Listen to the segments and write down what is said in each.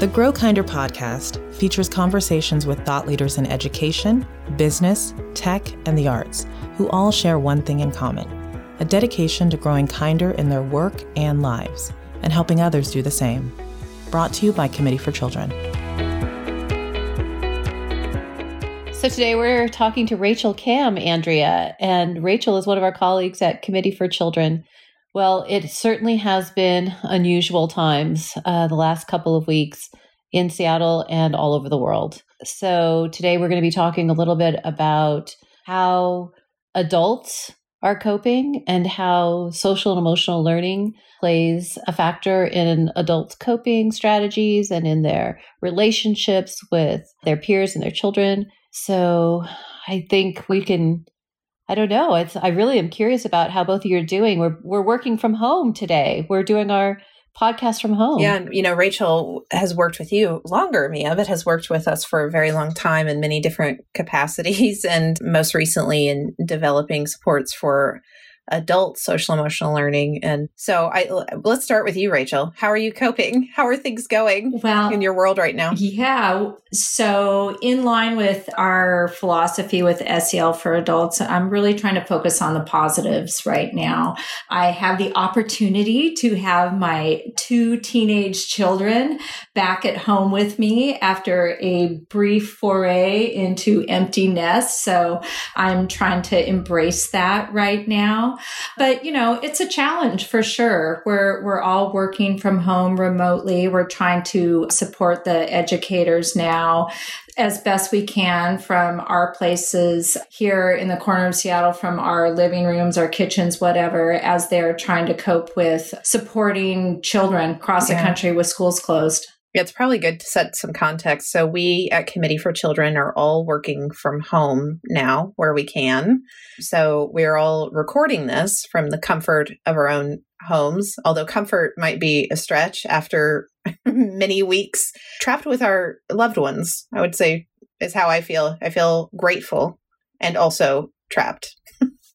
The Grow Kinder podcast features conversations with thought leaders in education, business, tech, and the arts who all share one thing in common a dedication to growing kinder in their work and lives and helping others do the same. Brought to you by Committee for Children. So today we're talking to Rachel Kamb, Andrea, and Rachel is one of our colleagues at Committee for Children. Well, it certainly has been unusual times uh, the last couple of weeks in Seattle and all over the world. So today we're going to be talking a little bit about how adults are coping and how social and emotional learning plays a factor in adults' coping strategies and in their relationships with their peers and their children. So I think we can I don't know. It's I really am curious about how both of you are doing. We're we're working from home today. We're doing our podcast from home. Yeah, you know, Rachel has worked with you longer, Mia, but has worked with us for a very long time in many different capacities, and most recently in developing supports for adult social emotional learning. And so I let's start with you, Rachel. How are you coping? How are things going well, in your world right now? Yeah. So in line with our philosophy with SEL for adults, I'm really trying to focus on the positives right now. I have the opportunity to have my two teenage children back at home with me after a brief foray into empty nest. So I'm trying to embrace that right now. But, you know, it's a challenge for sure. We're, we're all working from home remotely. We're trying to support the educators now as best we can from our places here in the corner of Seattle, from our living rooms, our kitchens, whatever, as they're trying to cope with supporting children across yeah. the country with schools closed. It's probably good to set some context. So, we at Committee for Children are all working from home now where we can. So, we're all recording this from the comfort of our own homes, although comfort might be a stretch after many weeks trapped with our loved ones, I would say is how I feel. I feel grateful and also trapped.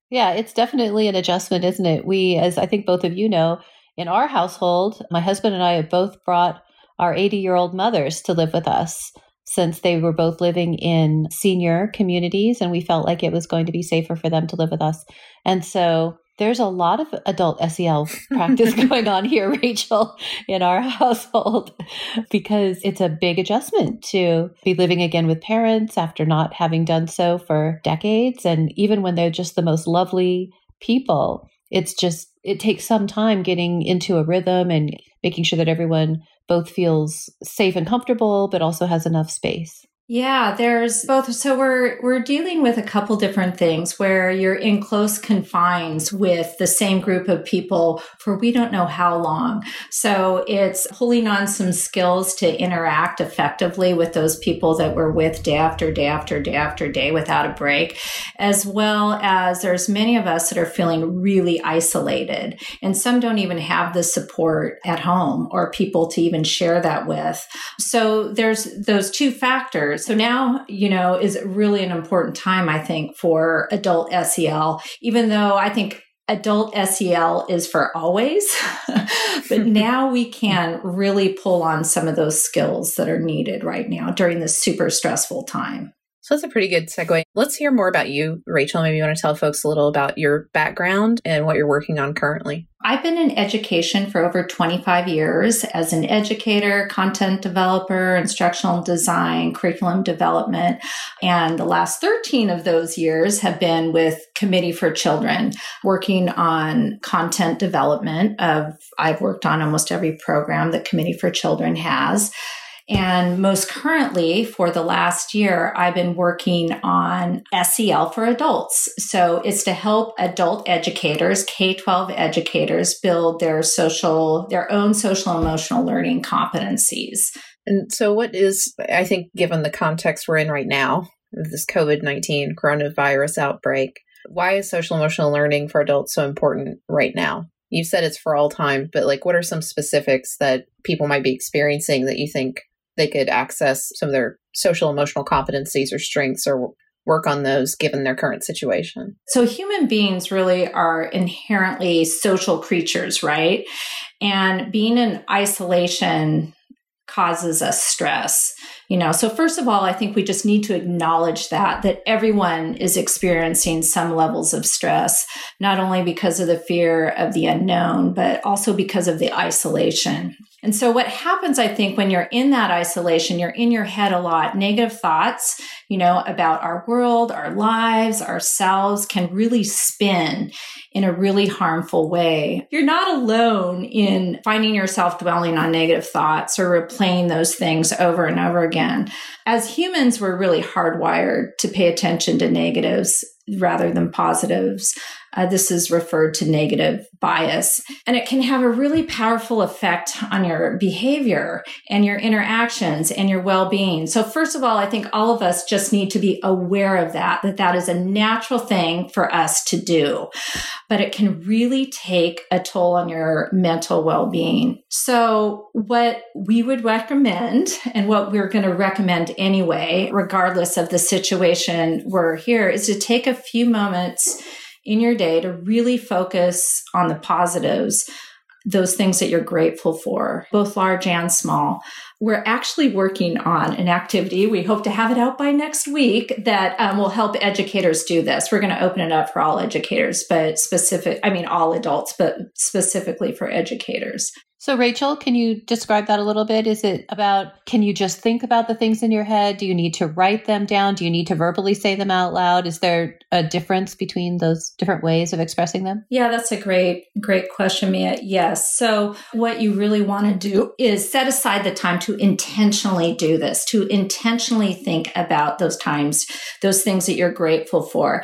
yeah, it's definitely an adjustment, isn't it? We, as I think both of you know, in our household, my husband and I have both brought our 80 year old mothers to live with us since they were both living in senior communities and we felt like it was going to be safer for them to live with us. And so there's a lot of adult SEL practice going on here, Rachel, in our household, because it's a big adjustment to be living again with parents after not having done so for decades. And even when they're just the most lovely people, it's just, it takes some time getting into a rhythm and making sure that everyone both feels safe and comfortable, but also has enough space. Yeah, there's both. So we're we're dealing with a couple different things where you're in close confines with the same group of people for we don't know how long. So it's pulling on some skills to interact effectively with those people that we're with day after day after day after day without a break, as well as there's many of us that are feeling really isolated, and some don't even have the support at home or people to even share that with. So there's those two factors so now, you know, is really an important time, I think, for adult SEL, even though I think adult SEL is for always. but now we can really pull on some of those skills that are needed right now during this super stressful time. So that's a pretty good segue. Let's hear more about you, Rachel. Maybe you want to tell folks a little about your background and what you're working on currently. I've been in education for over 25 years as an educator, content developer, instructional design, curriculum development. And the last 13 of those years have been with Committee for Children, working on content development of, I've worked on almost every program that Committee for Children has. And most currently, for the last year, I've been working on SEL for adults. So it's to help adult educators, K 12 educators, build their social, their own social emotional learning competencies. And so, what is, I think, given the context we're in right now, this COVID 19 coronavirus outbreak, why is social emotional learning for adults so important right now? You've said it's for all time, but like, what are some specifics that people might be experiencing that you think they could access some of their social emotional competencies or strengths or work on those given their current situation. So human beings really are inherently social creatures, right? And being in isolation causes us stress you know so first of all i think we just need to acknowledge that that everyone is experiencing some levels of stress not only because of the fear of the unknown but also because of the isolation and so what happens i think when you're in that isolation you're in your head a lot negative thoughts you know about our world our lives ourselves can really spin in a really harmful way you're not alone in finding yourself dwelling on negative thoughts or replaying those things over and over again. As humans, we're really hardwired to pay attention to negatives rather than positives. Uh, this is referred to negative bias. And it can have a really powerful effect on your behavior and your interactions and your well being. So, first of all, I think all of us just need to be aware of that, that that is a natural thing for us to do. But it can really take a toll on your mental well being. So, what we would recommend and what we're going to recommend anyway, regardless of the situation we're here, is to take a few moments in your day to really focus on the positives, those things that you're grateful for, both large and small. We're actually working on an activity. We hope to have it out by next week that um, will help educators do this. We're going to open it up for all educators, but specific, I mean, all adults, but specifically for educators. So, Rachel, can you describe that a little bit? Is it about can you just think about the things in your head? Do you need to write them down? Do you need to verbally say them out loud? Is there a difference between those different ways of expressing them? Yeah, that's a great, great question, Mia. Yes. So, what you really want to do is set aside the time to intentionally do this, to intentionally think about those times, those things that you're grateful for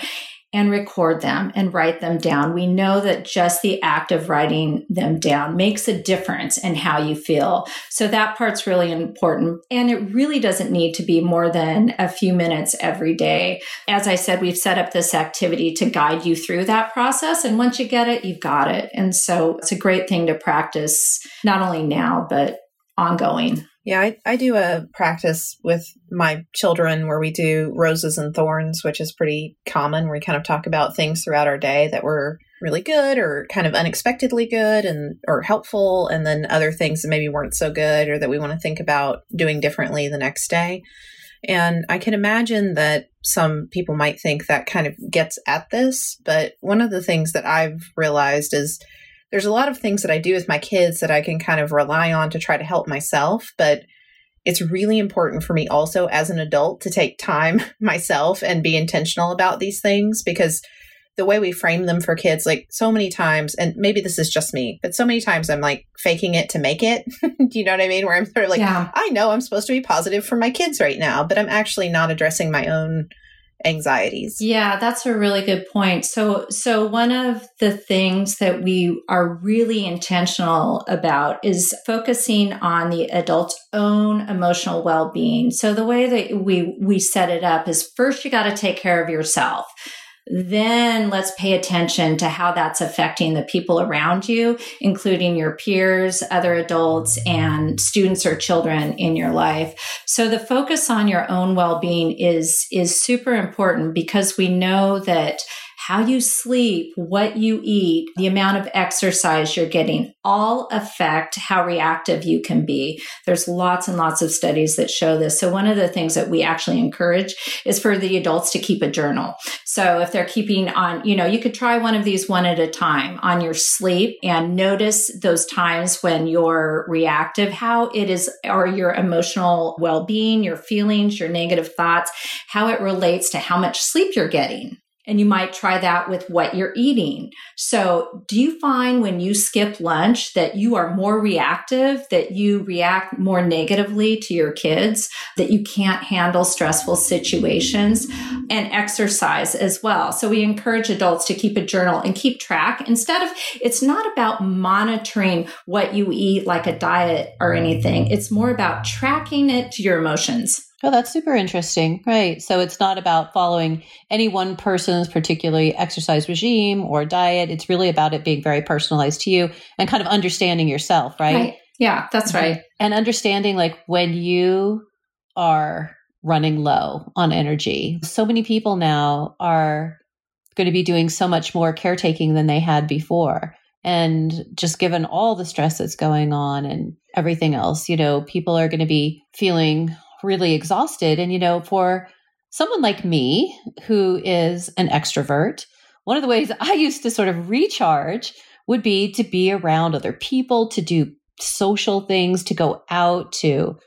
and record them and write them down. We know that just the act of writing them down makes a difference in how you feel. So that part's really important. And it really doesn't need to be more than a few minutes every day. As I said, we've set up this activity to guide you through that process. And once you get it, you've got it. And so it's a great thing to practice not only now, but ongoing. Yeah, I, I do a practice with my children where we do roses and thorns, which is pretty common. We kind of talk about things throughout our day that were really good or kind of unexpectedly good and or helpful, and then other things that maybe weren't so good or that we want to think about doing differently the next day. And I can imagine that some people might think that kind of gets at this, but one of the things that I've realized is there's a lot of things that I do with my kids that I can kind of rely on to try to help myself, but it's really important for me also as an adult to take time myself and be intentional about these things because the way we frame them for kids, like so many times, and maybe this is just me, but so many times I'm like faking it to make it. do you know what I mean? Where I'm sort of like, yeah. I know I'm supposed to be positive for my kids right now, but I'm actually not addressing my own anxieties. Yeah, that's a really good point. So so one of the things that we are really intentional about is focusing on the adult's own emotional well-being. So the way that we we set it up is first you got to take care of yourself then let's pay attention to how that's affecting the people around you, including your peers, other adults, and students or children in your life. So the focus on your own well-being is, is super important because we know that how you sleep, what you eat, the amount of exercise you're getting all affect how reactive you can be. There's lots and lots of studies that show this. So one of the things that we actually encourage is for the adults to keep a journal. So if they're keeping on, you know, you could try one of these one at a time on your sleep and notice those times when you're reactive, how it is, or your emotional well-being, your feelings, your negative thoughts, how it relates to how much sleep you're getting. And you might try that with what you're eating. So, do you find when you skip lunch that you are more reactive, that you react more negatively to your kids, that you can't handle stressful situations and exercise as well? So, we encourage adults to keep a journal and keep track instead of it's not about monitoring what you eat like a diet or anything, it's more about tracking it to your emotions. Oh, that's super interesting. Right. So it's not about following any one person's particularly exercise regime or diet. It's really about it being very personalized to you and kind of understanding yourself, right? right. Yeah, that's mm-hmm. right. And understanding like when you are running low on energy. So many people now are going to be doing so much more caretaking than they had before. And just given all the stress that's going on and everything else. You know, people are going to be feeling really exhausted. And, you know, for someone like me who is an extrovert, one of the ways I used to sort of recharge would be to be around other people, to do social things, to go out to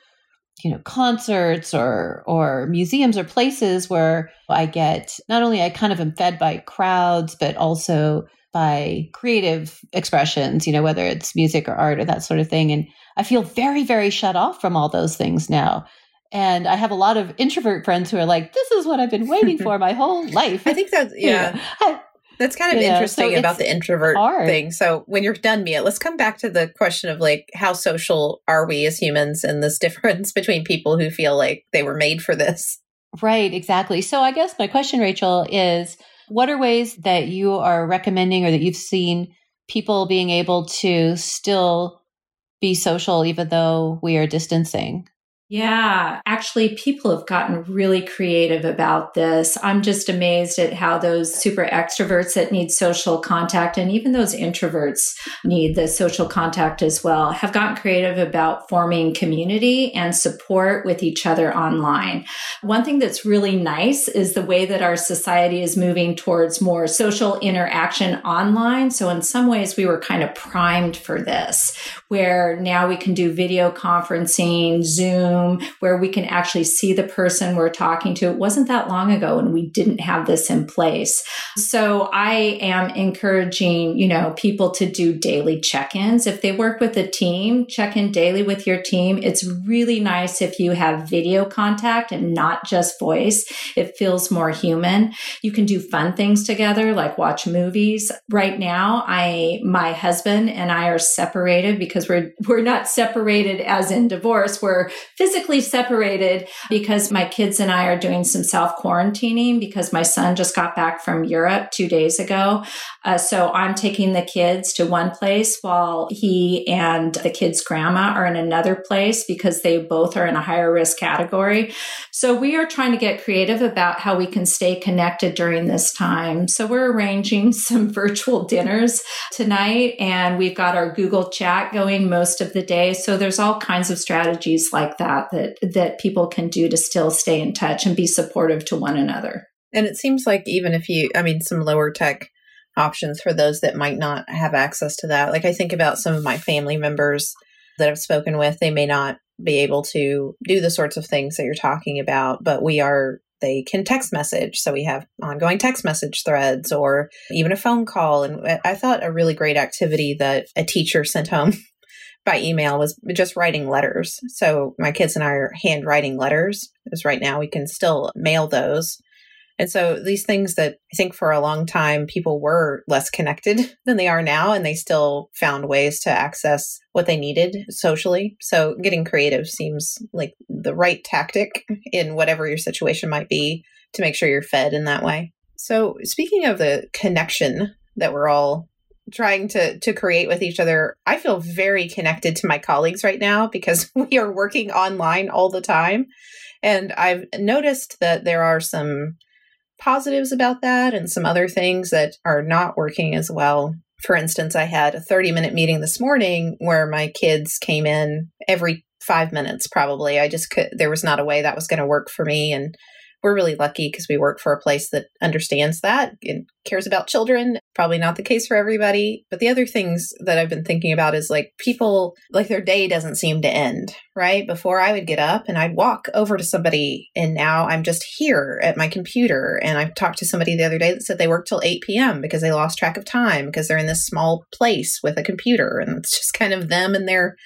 you know concerts or or museums or places where I get not only I kind of am fed by crowds but also by creative expressions, you know, whether it's music or art or that sort of thing. And I feel very, very shut off from all those things now. And I have a lot of introvert friends who are like, this is what I've been waiting for my whole life. I think that's, yeah. I, that's kind of yeah, interesting so about the introvert hard. thing. So when you're done, Mia, let's come back to the question of like how social are we as humans and this difference between people who feel like they were made for this. Right, exactly. So I guess my question, Rachel, is what are ways that you are recommending or that you've seen people being able to still be social even though we are distancing? Yeah, actually, people have gotten really creative about this. I'm just amazed at how those super extroverts that need social contact and even those introverts need the social contact as well have gotten creative about forming community and support with each other online. One thing that's really nice is the way that our society is moving towards more social interaction online. So, in some ways, we were kind of primed for this, where now we can do video conferencing, Zoom Zoom where we can actually see the person we're talking to. It wasn't that long ago and we didn't have this in place. So I am encouraging, you know, people to do daily check-ins. If they work with a team, check in daily with your team. It's really nice if you have video contact and not just voice. It feels more human. You can do fun things together like watch movies. Right now, I my husband and I are separated because we're we're not separated as in divorce. We're physically separated because my kids and I are doing some self quarantining because my son just got back from Europe two days ago. Uh, so I'm taking the kids to one place while he and the kids' grandma are in another place because they both are in a higher risk category. So we are trying to get creative about how we can stay connected during this time. So we're arranging some virtual dinners tonight and we've got our Google chat going most of the day. So there's all kinds of strategies like that that that people can do to still stay in touch and be supportive to one another. And it seems like even if you I mean some lower tech options for those that might not have access to that. Like I think about some of my family members that I've spoken with, they may not be able to do the sorts of things that you're talking about, but we are they can text message. So we have ongoing text message threads or even a phone call. And I thought a really great activity that a teacher sent home by email was just writing letters. So my kids and I are handwriting letters because right now we can still mail those. And so these things that I think for a long time people were less connected than they are now, and they still found ways to access what they needed socially. So getting creative seems like the right tactic in whatever your situation might be to make sure you're fed in that way. So speaking of the connection that we're all trying to to create with each other i feel very connected to my colleagues right now because we are working online all the time. And i've noticed that there are some positives about that and some other things that are not working as well. For instance i had a 30 minute meeting this morning where my kids came in every five minutes probably. I just could there was not a way that was going to work for me. And we're really lucky because we work for a place that understands that and cares about children. Probably not the case for everybody. But the other things that I've been thinking about is like people, like their day doesn't seem to end, right? Before I would get up and I'd walk over to somebody, and now I'm just here at my computer. And I talked to somebody the other day that said they work till 8 p.m. because they lost track of time because they're in this small place with a computer. And it's just kind of them and their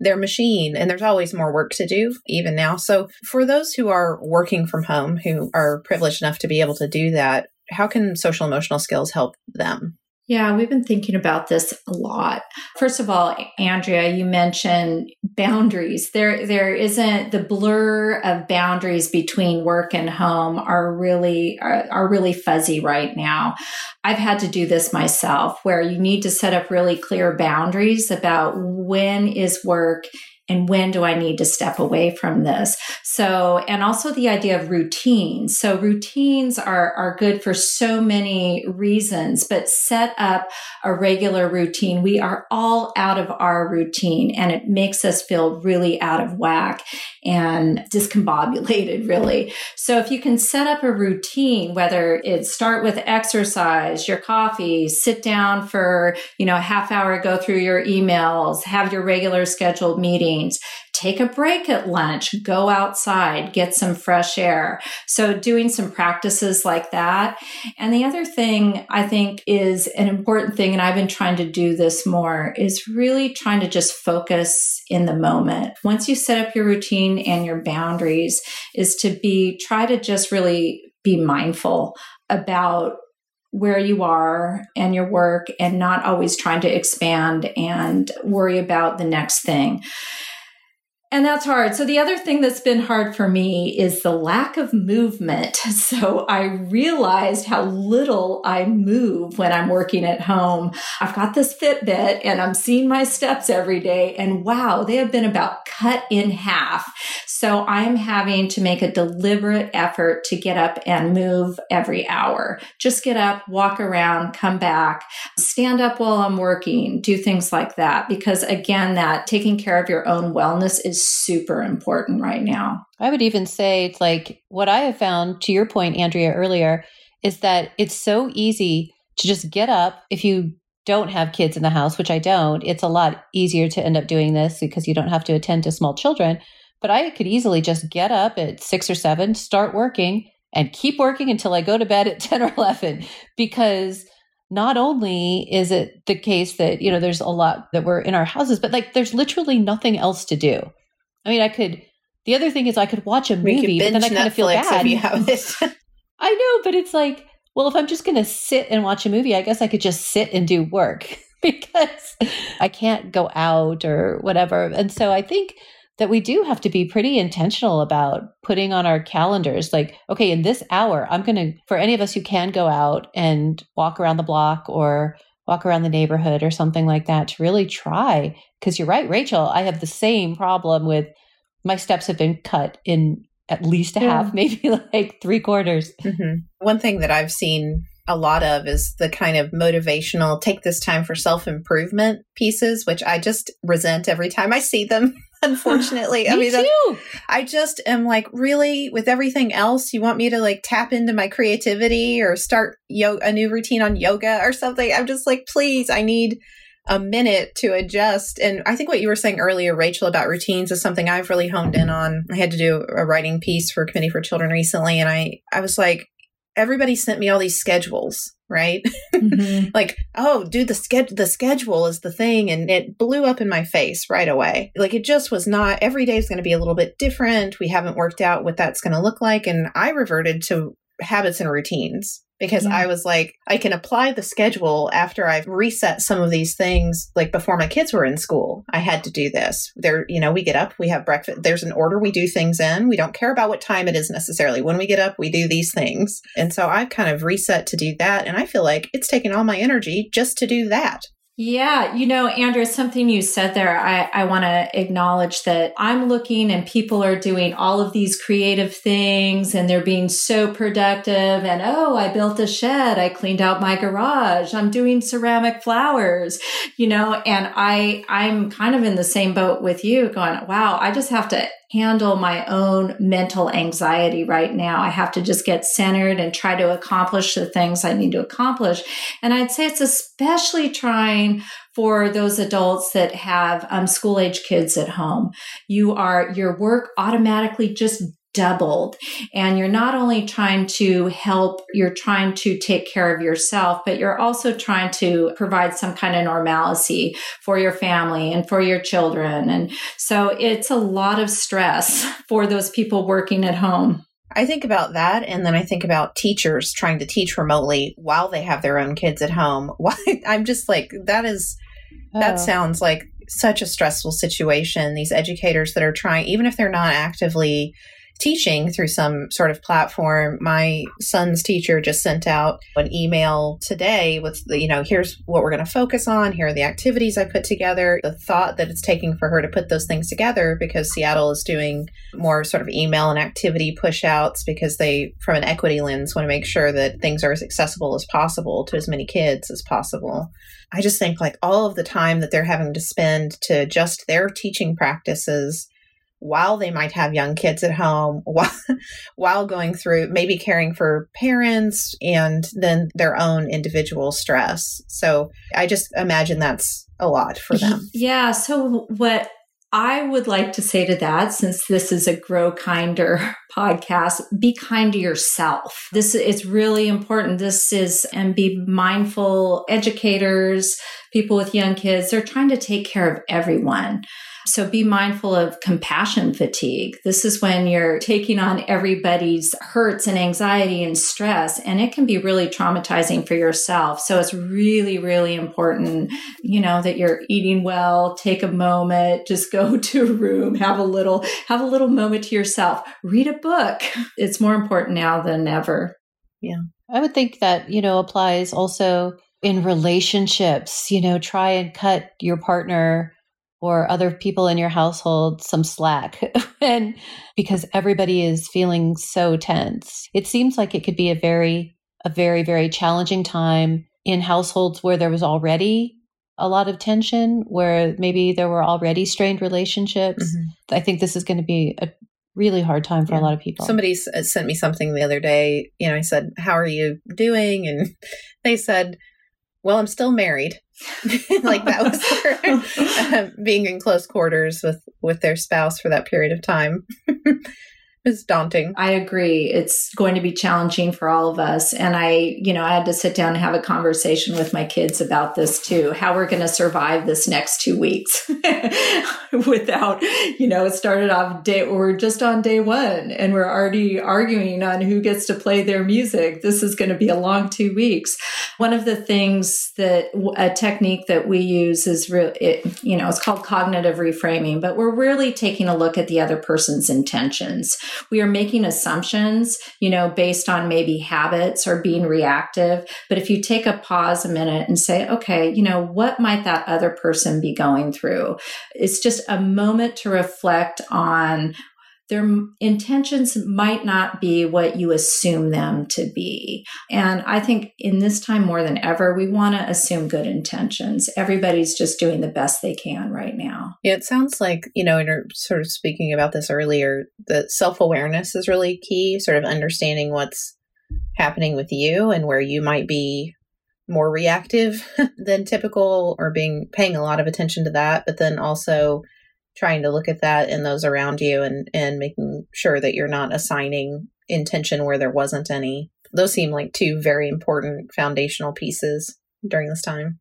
their machine. And there's always more work to do, even now. So, for those who are working from home, who are privileged enough to be able to do that, how can social emotional skills help them? Yeah, we've been thinking about this a lot. First of all, Andrea, you mentioned boundaries. There there isn't the blur of boundaries between work and home are really are, are really fuzzy right now. I've had to do this myself where you need to set up really clear boundaries about when is work and when do I need to step away from this? So, and also the idea of routines. So routines are, are good for so many reasons, but set up a regular routine. We are all out of our routine and it makes us feel really out of whack and discombobulated, really. So if you can set up a routine, whether it's start with exercise, your coffee, sit down for, you know, a half hour, go through your emails, have your regular scheduled take a break at lunch, go outside, get some fresh air. So doing some practices like that. And the other thing I think is an important thing, and I've been trying to do this more, is really trying to just focus in the moment. Once you set up your routine and your boundaries, is to be, try to just really be mindful about where you are and your work and not always trying to expand and worry about the next thing. And that's hard. So the other thing that's been hard for me is the lack of movement. So I realized how little I move when I'm working at home. I've got this Fitbit and I'm seeing my steps every day and wow, they have been about cut in half. So I'm having to make a deliberate effort to get up and move every hour. Just get up, walk around, come back, stand up while I'm working, do things like that. Because again, that taking care of your own wellness is is super important right now. I would even say it's like what I have found, to your point, Andrea, earlier, is that it's so easy to just get up if you don't have kids in the house, which I don't. It's a lot easier to end up doing this because you don't have to attend to small children. But I could easily just get up at six or seven, start working, and keep working until I go to bed at 10 or 11 because not only is it the case that you know there's a lot that we're in our houses but like there's literally nothing else to do I mean, I could. The other thing is, I could watch a movie, but then I kind of feel bad. I know, but it's like, well, if I'm just going to sit and watch a movie, I guess I could just sit and do work because I can't go out or whatever. And so I think that we do have to be pretty intentional about putting on our calendars like okay in this hour i'm going to for any of us who can go out and walk around the block or walk around the neighborhood or something like that to really try because you're right, Rachel. I have the same problem with my steps have been cut in at least a yeah. half, maybe like three quarters. Mm-hmm. One thing that I've seen a lot of is the kind of motivational take this time for self improvement pieces, which I just resent every time I see them. Unfortunately, me I mean, too. I just am like, really, with everything else, you want me to like tap into my creativity or start yo- a new routine on yoga or something? I'm just like, please, I need a minute to adjust. And I think what you were saying earlier, Rachel, about routines is something I've really honed in on. I had to do a writing piece for Committee for Children recently, and I, I was like, everybody sent me all these schedules, right? Mm-hmm. like, oh, dude, the schedule the schedule is the thing, and it blew up in my face right away. Like it just was not every day is going to be a little bit different. We haven't worked out what that's going to look like. And I reverted to habits and routines because yeah. I was like, I can apply the schedule after I've reset some of these things. Like before my kids were in school, I had to do this. There, you know, we get up, we have breakfast. There's an order we do things in. We don't care about what time it is necessarily. When we get up, we do these things. And so I've kind of reset to do that. And I feel like it's taken all my energy just to do that. Yeah, you know, Andrea, something you said there, I, I want to acknowledge that I'm looking and people are doing all of these creative things and they're being so productive. And oh, I built a shed. I cleaned out my garage. I'm doing ceramic flowers, you know, and I, I'm kind of in the same boat with you going, wow, I just have to handle my own mental anxiety right now. I have to just get centered and try to accomplish the things I need to accomplish. And I'd say it's especially trying for those adults that have um, school age kids at home. You are, your work automatically just doubled. And you're not only trying to help, you're trying to take care of yourself, but you're also trying to provide some kind of normalcy for your family and for your children. And so it's a lot of stress for those people working at home. I think about that, and then I think about teachers trying to teach remotely while they have their own kids at home. Why? I'm just like, that is, that oh. sounds like such a stressful situation. These educators that are trying, even if they're not actively teaching through some sort of platform. My son's teacher just sent out an email today with the, you know, here's what we're going to focus on. Here are the activities I put together. The thought that it's taking for her to put those things together because Seattle is doing more sort of email and activity push outs because they, from an equity lens, want to make sure that things are as accessible as possible to as many kids as possible. I just think like all of the time that they're having to spend to adjust their teaching practices while they might have young kids at home while, while going through maybe caring for parents and then their own individual stress. So I just imagine that's a lot for them. Yeah. So what I would like to say to that, since this is a Grow Kinder podcast, be kind to yourself. This is really important. This is, and be mindful educators, people with young kids, they're trying to take care of everyone. So be mindful of compassion fatigue. This is when you're taking on everybody's hurts and anxiety and stress, and it can be really traumatizing for yourself. So it's really, really important, you know, that you're eating well, take a moment, just go to a room, have a little, have a little moment to yourself, read a book. It's more important now than ever. Yeah. I would think that, you know, applies also in relationships, you know, try and cut your partner or other people in your household some slack and because everybody is feeling so tense it seems like it could be a very a very very challenging time in households where there was already a lot of tension where maybe there were already strained relationships mm-hmm. i think this is going to be a really hard time for yeah. a lot of people. Somebody uh, sent me something the other day you know i said how are you doing? And they said well i'm still married. Like that was uh, being in close quarters with with their spouse for that period of time is daunting. I agree. It's going to be challenging for all of us. And I, you know, I had to sit down and have a conversation with my kids about this too, how we're going to survive this next two weeks without, you know, it started off day, we're just on day one and we're already arguing on who gets to play their music. This is going to be a long two weeks. One of the things that a technique that we use is real, it, you know, it's called cognitive reframing, but we're really taking a look at the other person's intentions we are making assumptions, you know, based on maybe habits or being reactive. But if you take a pause a minute and say, okay, you know, what might that other person be going through? It's just a moment to reflect on their intentions might not be what you assume them to be. And I think in this time more than ever, we want to assume good intentions. Everybody's just doing the best they can right now. Yeah, it sounds like, you know, and you're sort of speaking about this earlier, that self awareness is really key, sort of understanding what's happening with you and where you might be more reactive than typical or being paying a lot of attention to that but then also trying to look at that and those around you and and making sure that you're not assigning intention where there wasn't any those seem like two very important foundational pieces during this time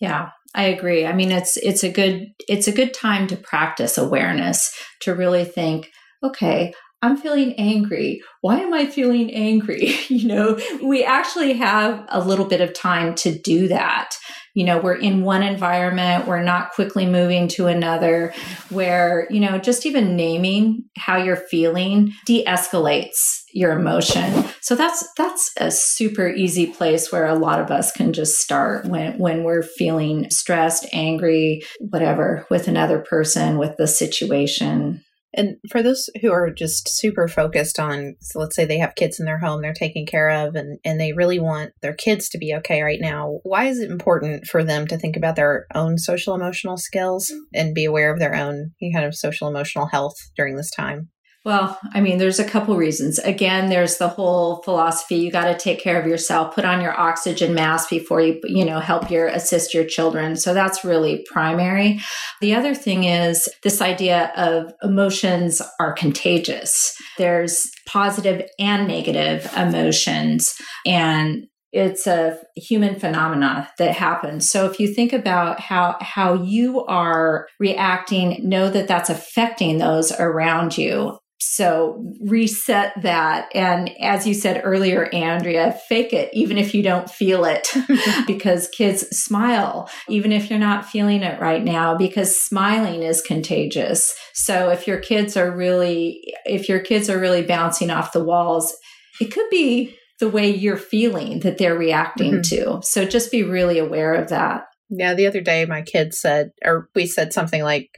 yeah i agree i mean it's it's a good it's a good time to practice awareness to really think okay I'm feeling angry. Why am I feeling angry? you know, we actually have a little bit of time to do that you know we're in one environment we're not quickly moving to another where you know just even naming how you're feeling de-escalates your emotion. So that's that's a super easy place where a lot of us can just start when when we're feeling stressed angry whatever with another person with the situation and for those who are just super focused on, so let's say they have kids in their home they're taking care of and, and they really want their kids to be okay right now, why is it important for them to think about their own social emotional skills mm-hmm. and be aware of their own kind of social emotional health during this time? Well, I mean, there's a couple reasons. Again, there's the whole philosophy you got to take care of yourself, put on your oxygen mask before you, you know, help your assist your children. So that's really primary. The other thing is this idea of emotions are contagious. There's positive and negative emotions and it's a human phenomena that happens so if you think about how how you are reacting know that that's affecting those around you So reset that. And as you said earlier, Andrea, fake it, even if you don't feel it, because kids smile, even if you're not feeling it right now, because smiling is contagious. So if your kids are really, if your kids are really bouncing off the walls, it could be the way you're feeling that they're reacting mm-hmm. to. So just be really aware of that. Yeah. The other day, my kids said, or we said something like,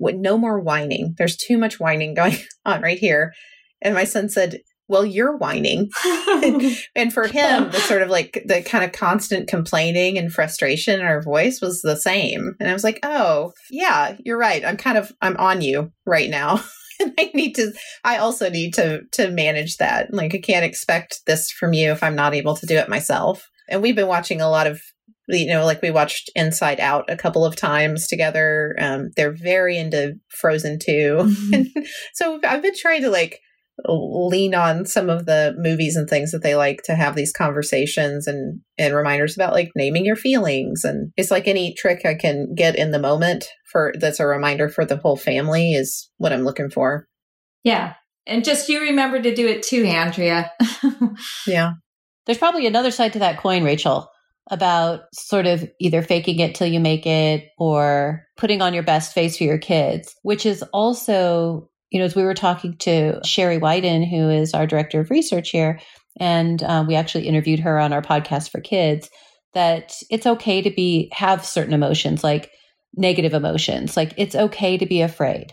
no more whining. There's too much whining going on right here. And my son said, well, you're whining. and for him, the sort of like the kind of constant complaining and frustration in our voice was the same. And I was like, oh, yeah, you're right. I'm kind of, I'm on you right now. and I need to, I also need to, to manage that. Like, I can't expect this from you if I'm not able to do it myself. And we've been watching a lot of you know, like we watched Inside Out a couple of times together. Um, they're very into Frozen too, Mm-hmm. so I've been trying to like lean on some of the movies and things that they like to have these conversations and and reminders about like naming your feelings and it's like any trick I can get in the moment for that's a reminder for the whole family is what I'm looking for. Yeah. And just you remember to do it too, Andrea. yeah. There's probably another side to that coin, Rachel about sort of either faking it till you make it or putting on your best face for your kids, which is also, you know, as we were talking to Sherry Wyden, who is our director of research here, and um, we actually interviewed her on our podcast for kids, that it's okay to be have certain emotions like negative emotions. Like it's okay to be afraid.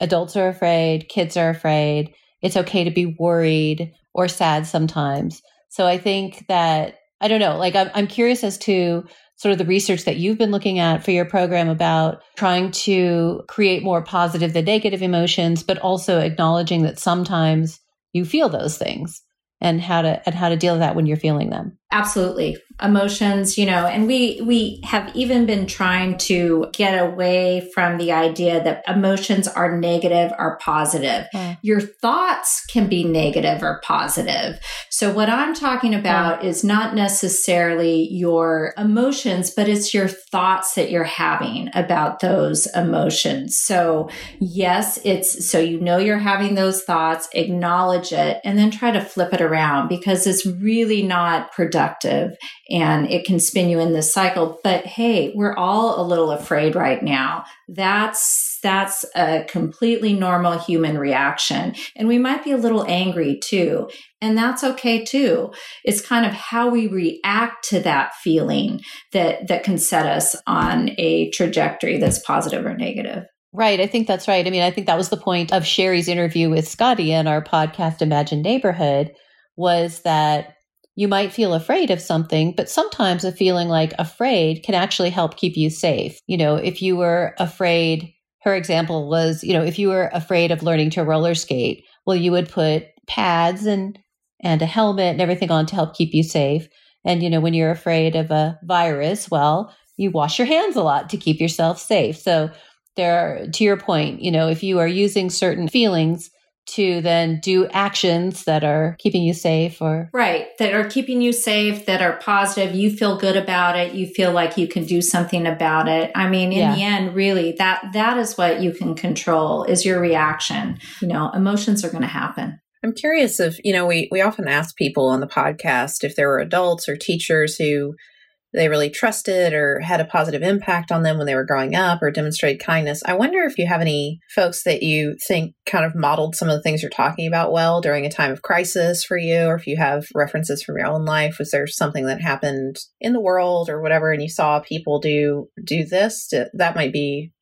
Adults are afraid, kids are afraid. It's okay to be worried or sad sometimes. So I think that I don't know. Like, I'm, I'm curious as to sort of the research that you've been looking at for your program about trying to create more positive than negative emotions, but also acknowledging that sometimes you feel those things and how to and how to deal with that when you're feeling them. Absolutely emotions you know and we we have even been trying to get away from the idea that emotions are negative or positive mm. your thoughts can be negative or positive so what i'm talking about mm. is not necessarily your emotions but it's your thoughts that you're having about those emotions so yes it's so you know you're having those thoughts acknowledge it and then try to flip it around because it's really not productive and it can spin you in this cycle. But hey, we're all a little afraid right now. That's, that's a completely normal human reaction. And we might be a little angry too. And that's okay too. It's kind of how we react to that feeling that, that can set us on a trajectory that's positive or negative. Right. I think that's right. I mean, I think that was the point of Sherry's interview with Scotty in our podcast, Imagine Neighborhood, was that you might feel afraid of something, but sometimes a feeling like afraid can actually help keep you safe. You know, if you were afraid, her example was, you know, if you were afraid of learning to roller skate, well, you would put pads and and a helmet and everything on to help keep you safe. And you know, when you're afraid of a virus, well, you wash your hands a lot to keep yourself safe. So there are, to your point, you know, if you are using certain feelings to then do actions that are keeping you safe or right that are keeping you safe that are positive. You feel good about it. You feel like you can do something about it. I mean in yeah. the end really that that is what you can control is your reaction. You know emotions are going to happen. I'm curious if you know we we often ask people on the podcast if there were adults or teachers who they really trusted or had a positive impact on them when they were growing up or demonstrated kindness. I wonder if you have any folks that you think kind of modeled some of the things you're talking about well during a time of crisis for you, or if you have references from your own life. Was there something that happened in the world or whatever, and you saw people do do this? That might be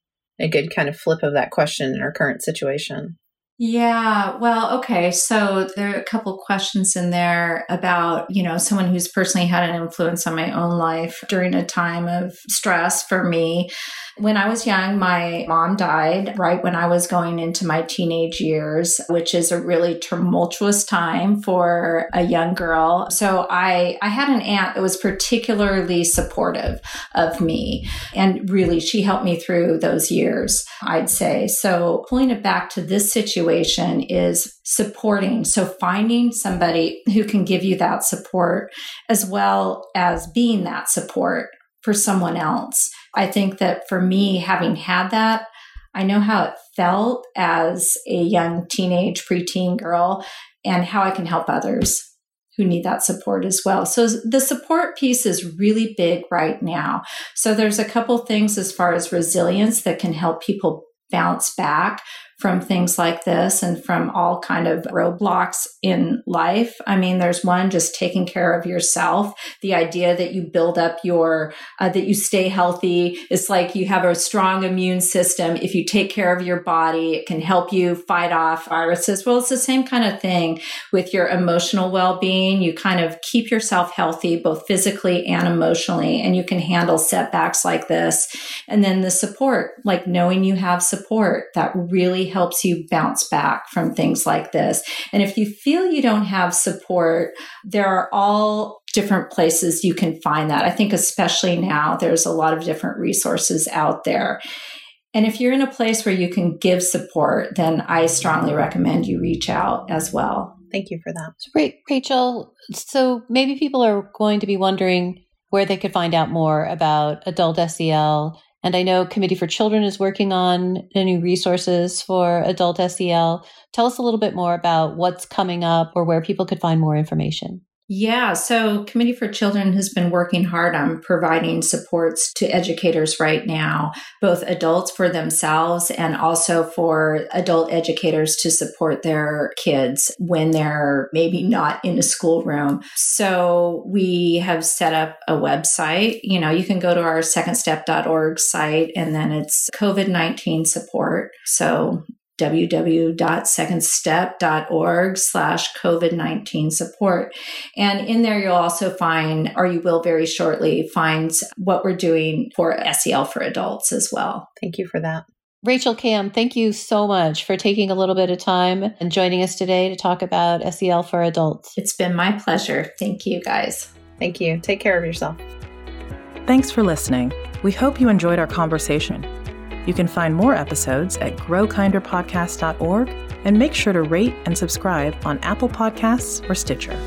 a good kind of flip of that question in our current situation. Yeah, well, okay. So there are a couple questions in there about, you know, someone who's personally had an influence on my own life during a time of stress for me. When I was young, my mom died right when I was going into my teenage years, which is a really tumultuous time for a young girl. So I, I had an aunt that was particularly supportive of me. And really, she helped me through those years, I'd say. So pulling it back to this situation is supporting. So finding somebody who can give you that support as well as being that support for someone else. I think that for me, having had that, I know how it felt as a young teenage, preteen girl, and how I can help others who need that support as well. So the support piece is really big right now. So there's a couple things as far as resilience that can help people bounce back from things like this and from all kind of roadblocks in life. I mean, there's one just taking care of yourself. The idea that you build up your, uh, that you stay healthy. It's like you have a strong immune system. If you take care of your body, it can help you fight off viruses. Well, it's the same kind of thing with your emotional well-being. You kind of keep yourself healthy, both physically and emotionally, and you can handle setbacks like this. And then the support, like knowing you have support that really helps you bounce back from things like this. And if you feel you don't have support, there are all different places you can find that. I think, especially now, there's a lot of different resources out there. And if you're in a place where you can give support, then I strongly recommend you reach out as well. Thank you for that. Great, Rachel. So maybe people are going to be wondering where they could find out more about adult SEL and I know Committee for Children is working on new resources for adult SEL. Tell us a little bit more about what's coming up or where people could find more information. Yeah, so Committee for Children has been working hard on providing supports to educators right now, both adults for themselves and also for adult educators to support their kids when they're maybe not in a schoolroom. So we have set up a website. You know, you can go to our secondstep.org site and then it's COVID 19 support. So www.secondstep.org slash COVID-19 support. And in there, you'll also find, or you will very shortly find what we're doing for SEL for adults as well. Thank you for that. Rachel Kamb, thank you so much for taking a little bit of time and joining us today to talk about SEL for adults. It's been my pleasure. Thank you, guys. Thank you. Take care of yourself. Thanks for listening. We hope you enjoyed our conversation. You can find more episodes at growkinderpodcast.org and make sure to rate and subscribe on Apple Podcasts or Stitcher.